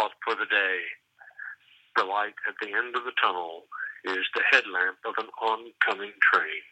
thought for the day. The light at the end of the tunnel is the headlamp of an oncoming train.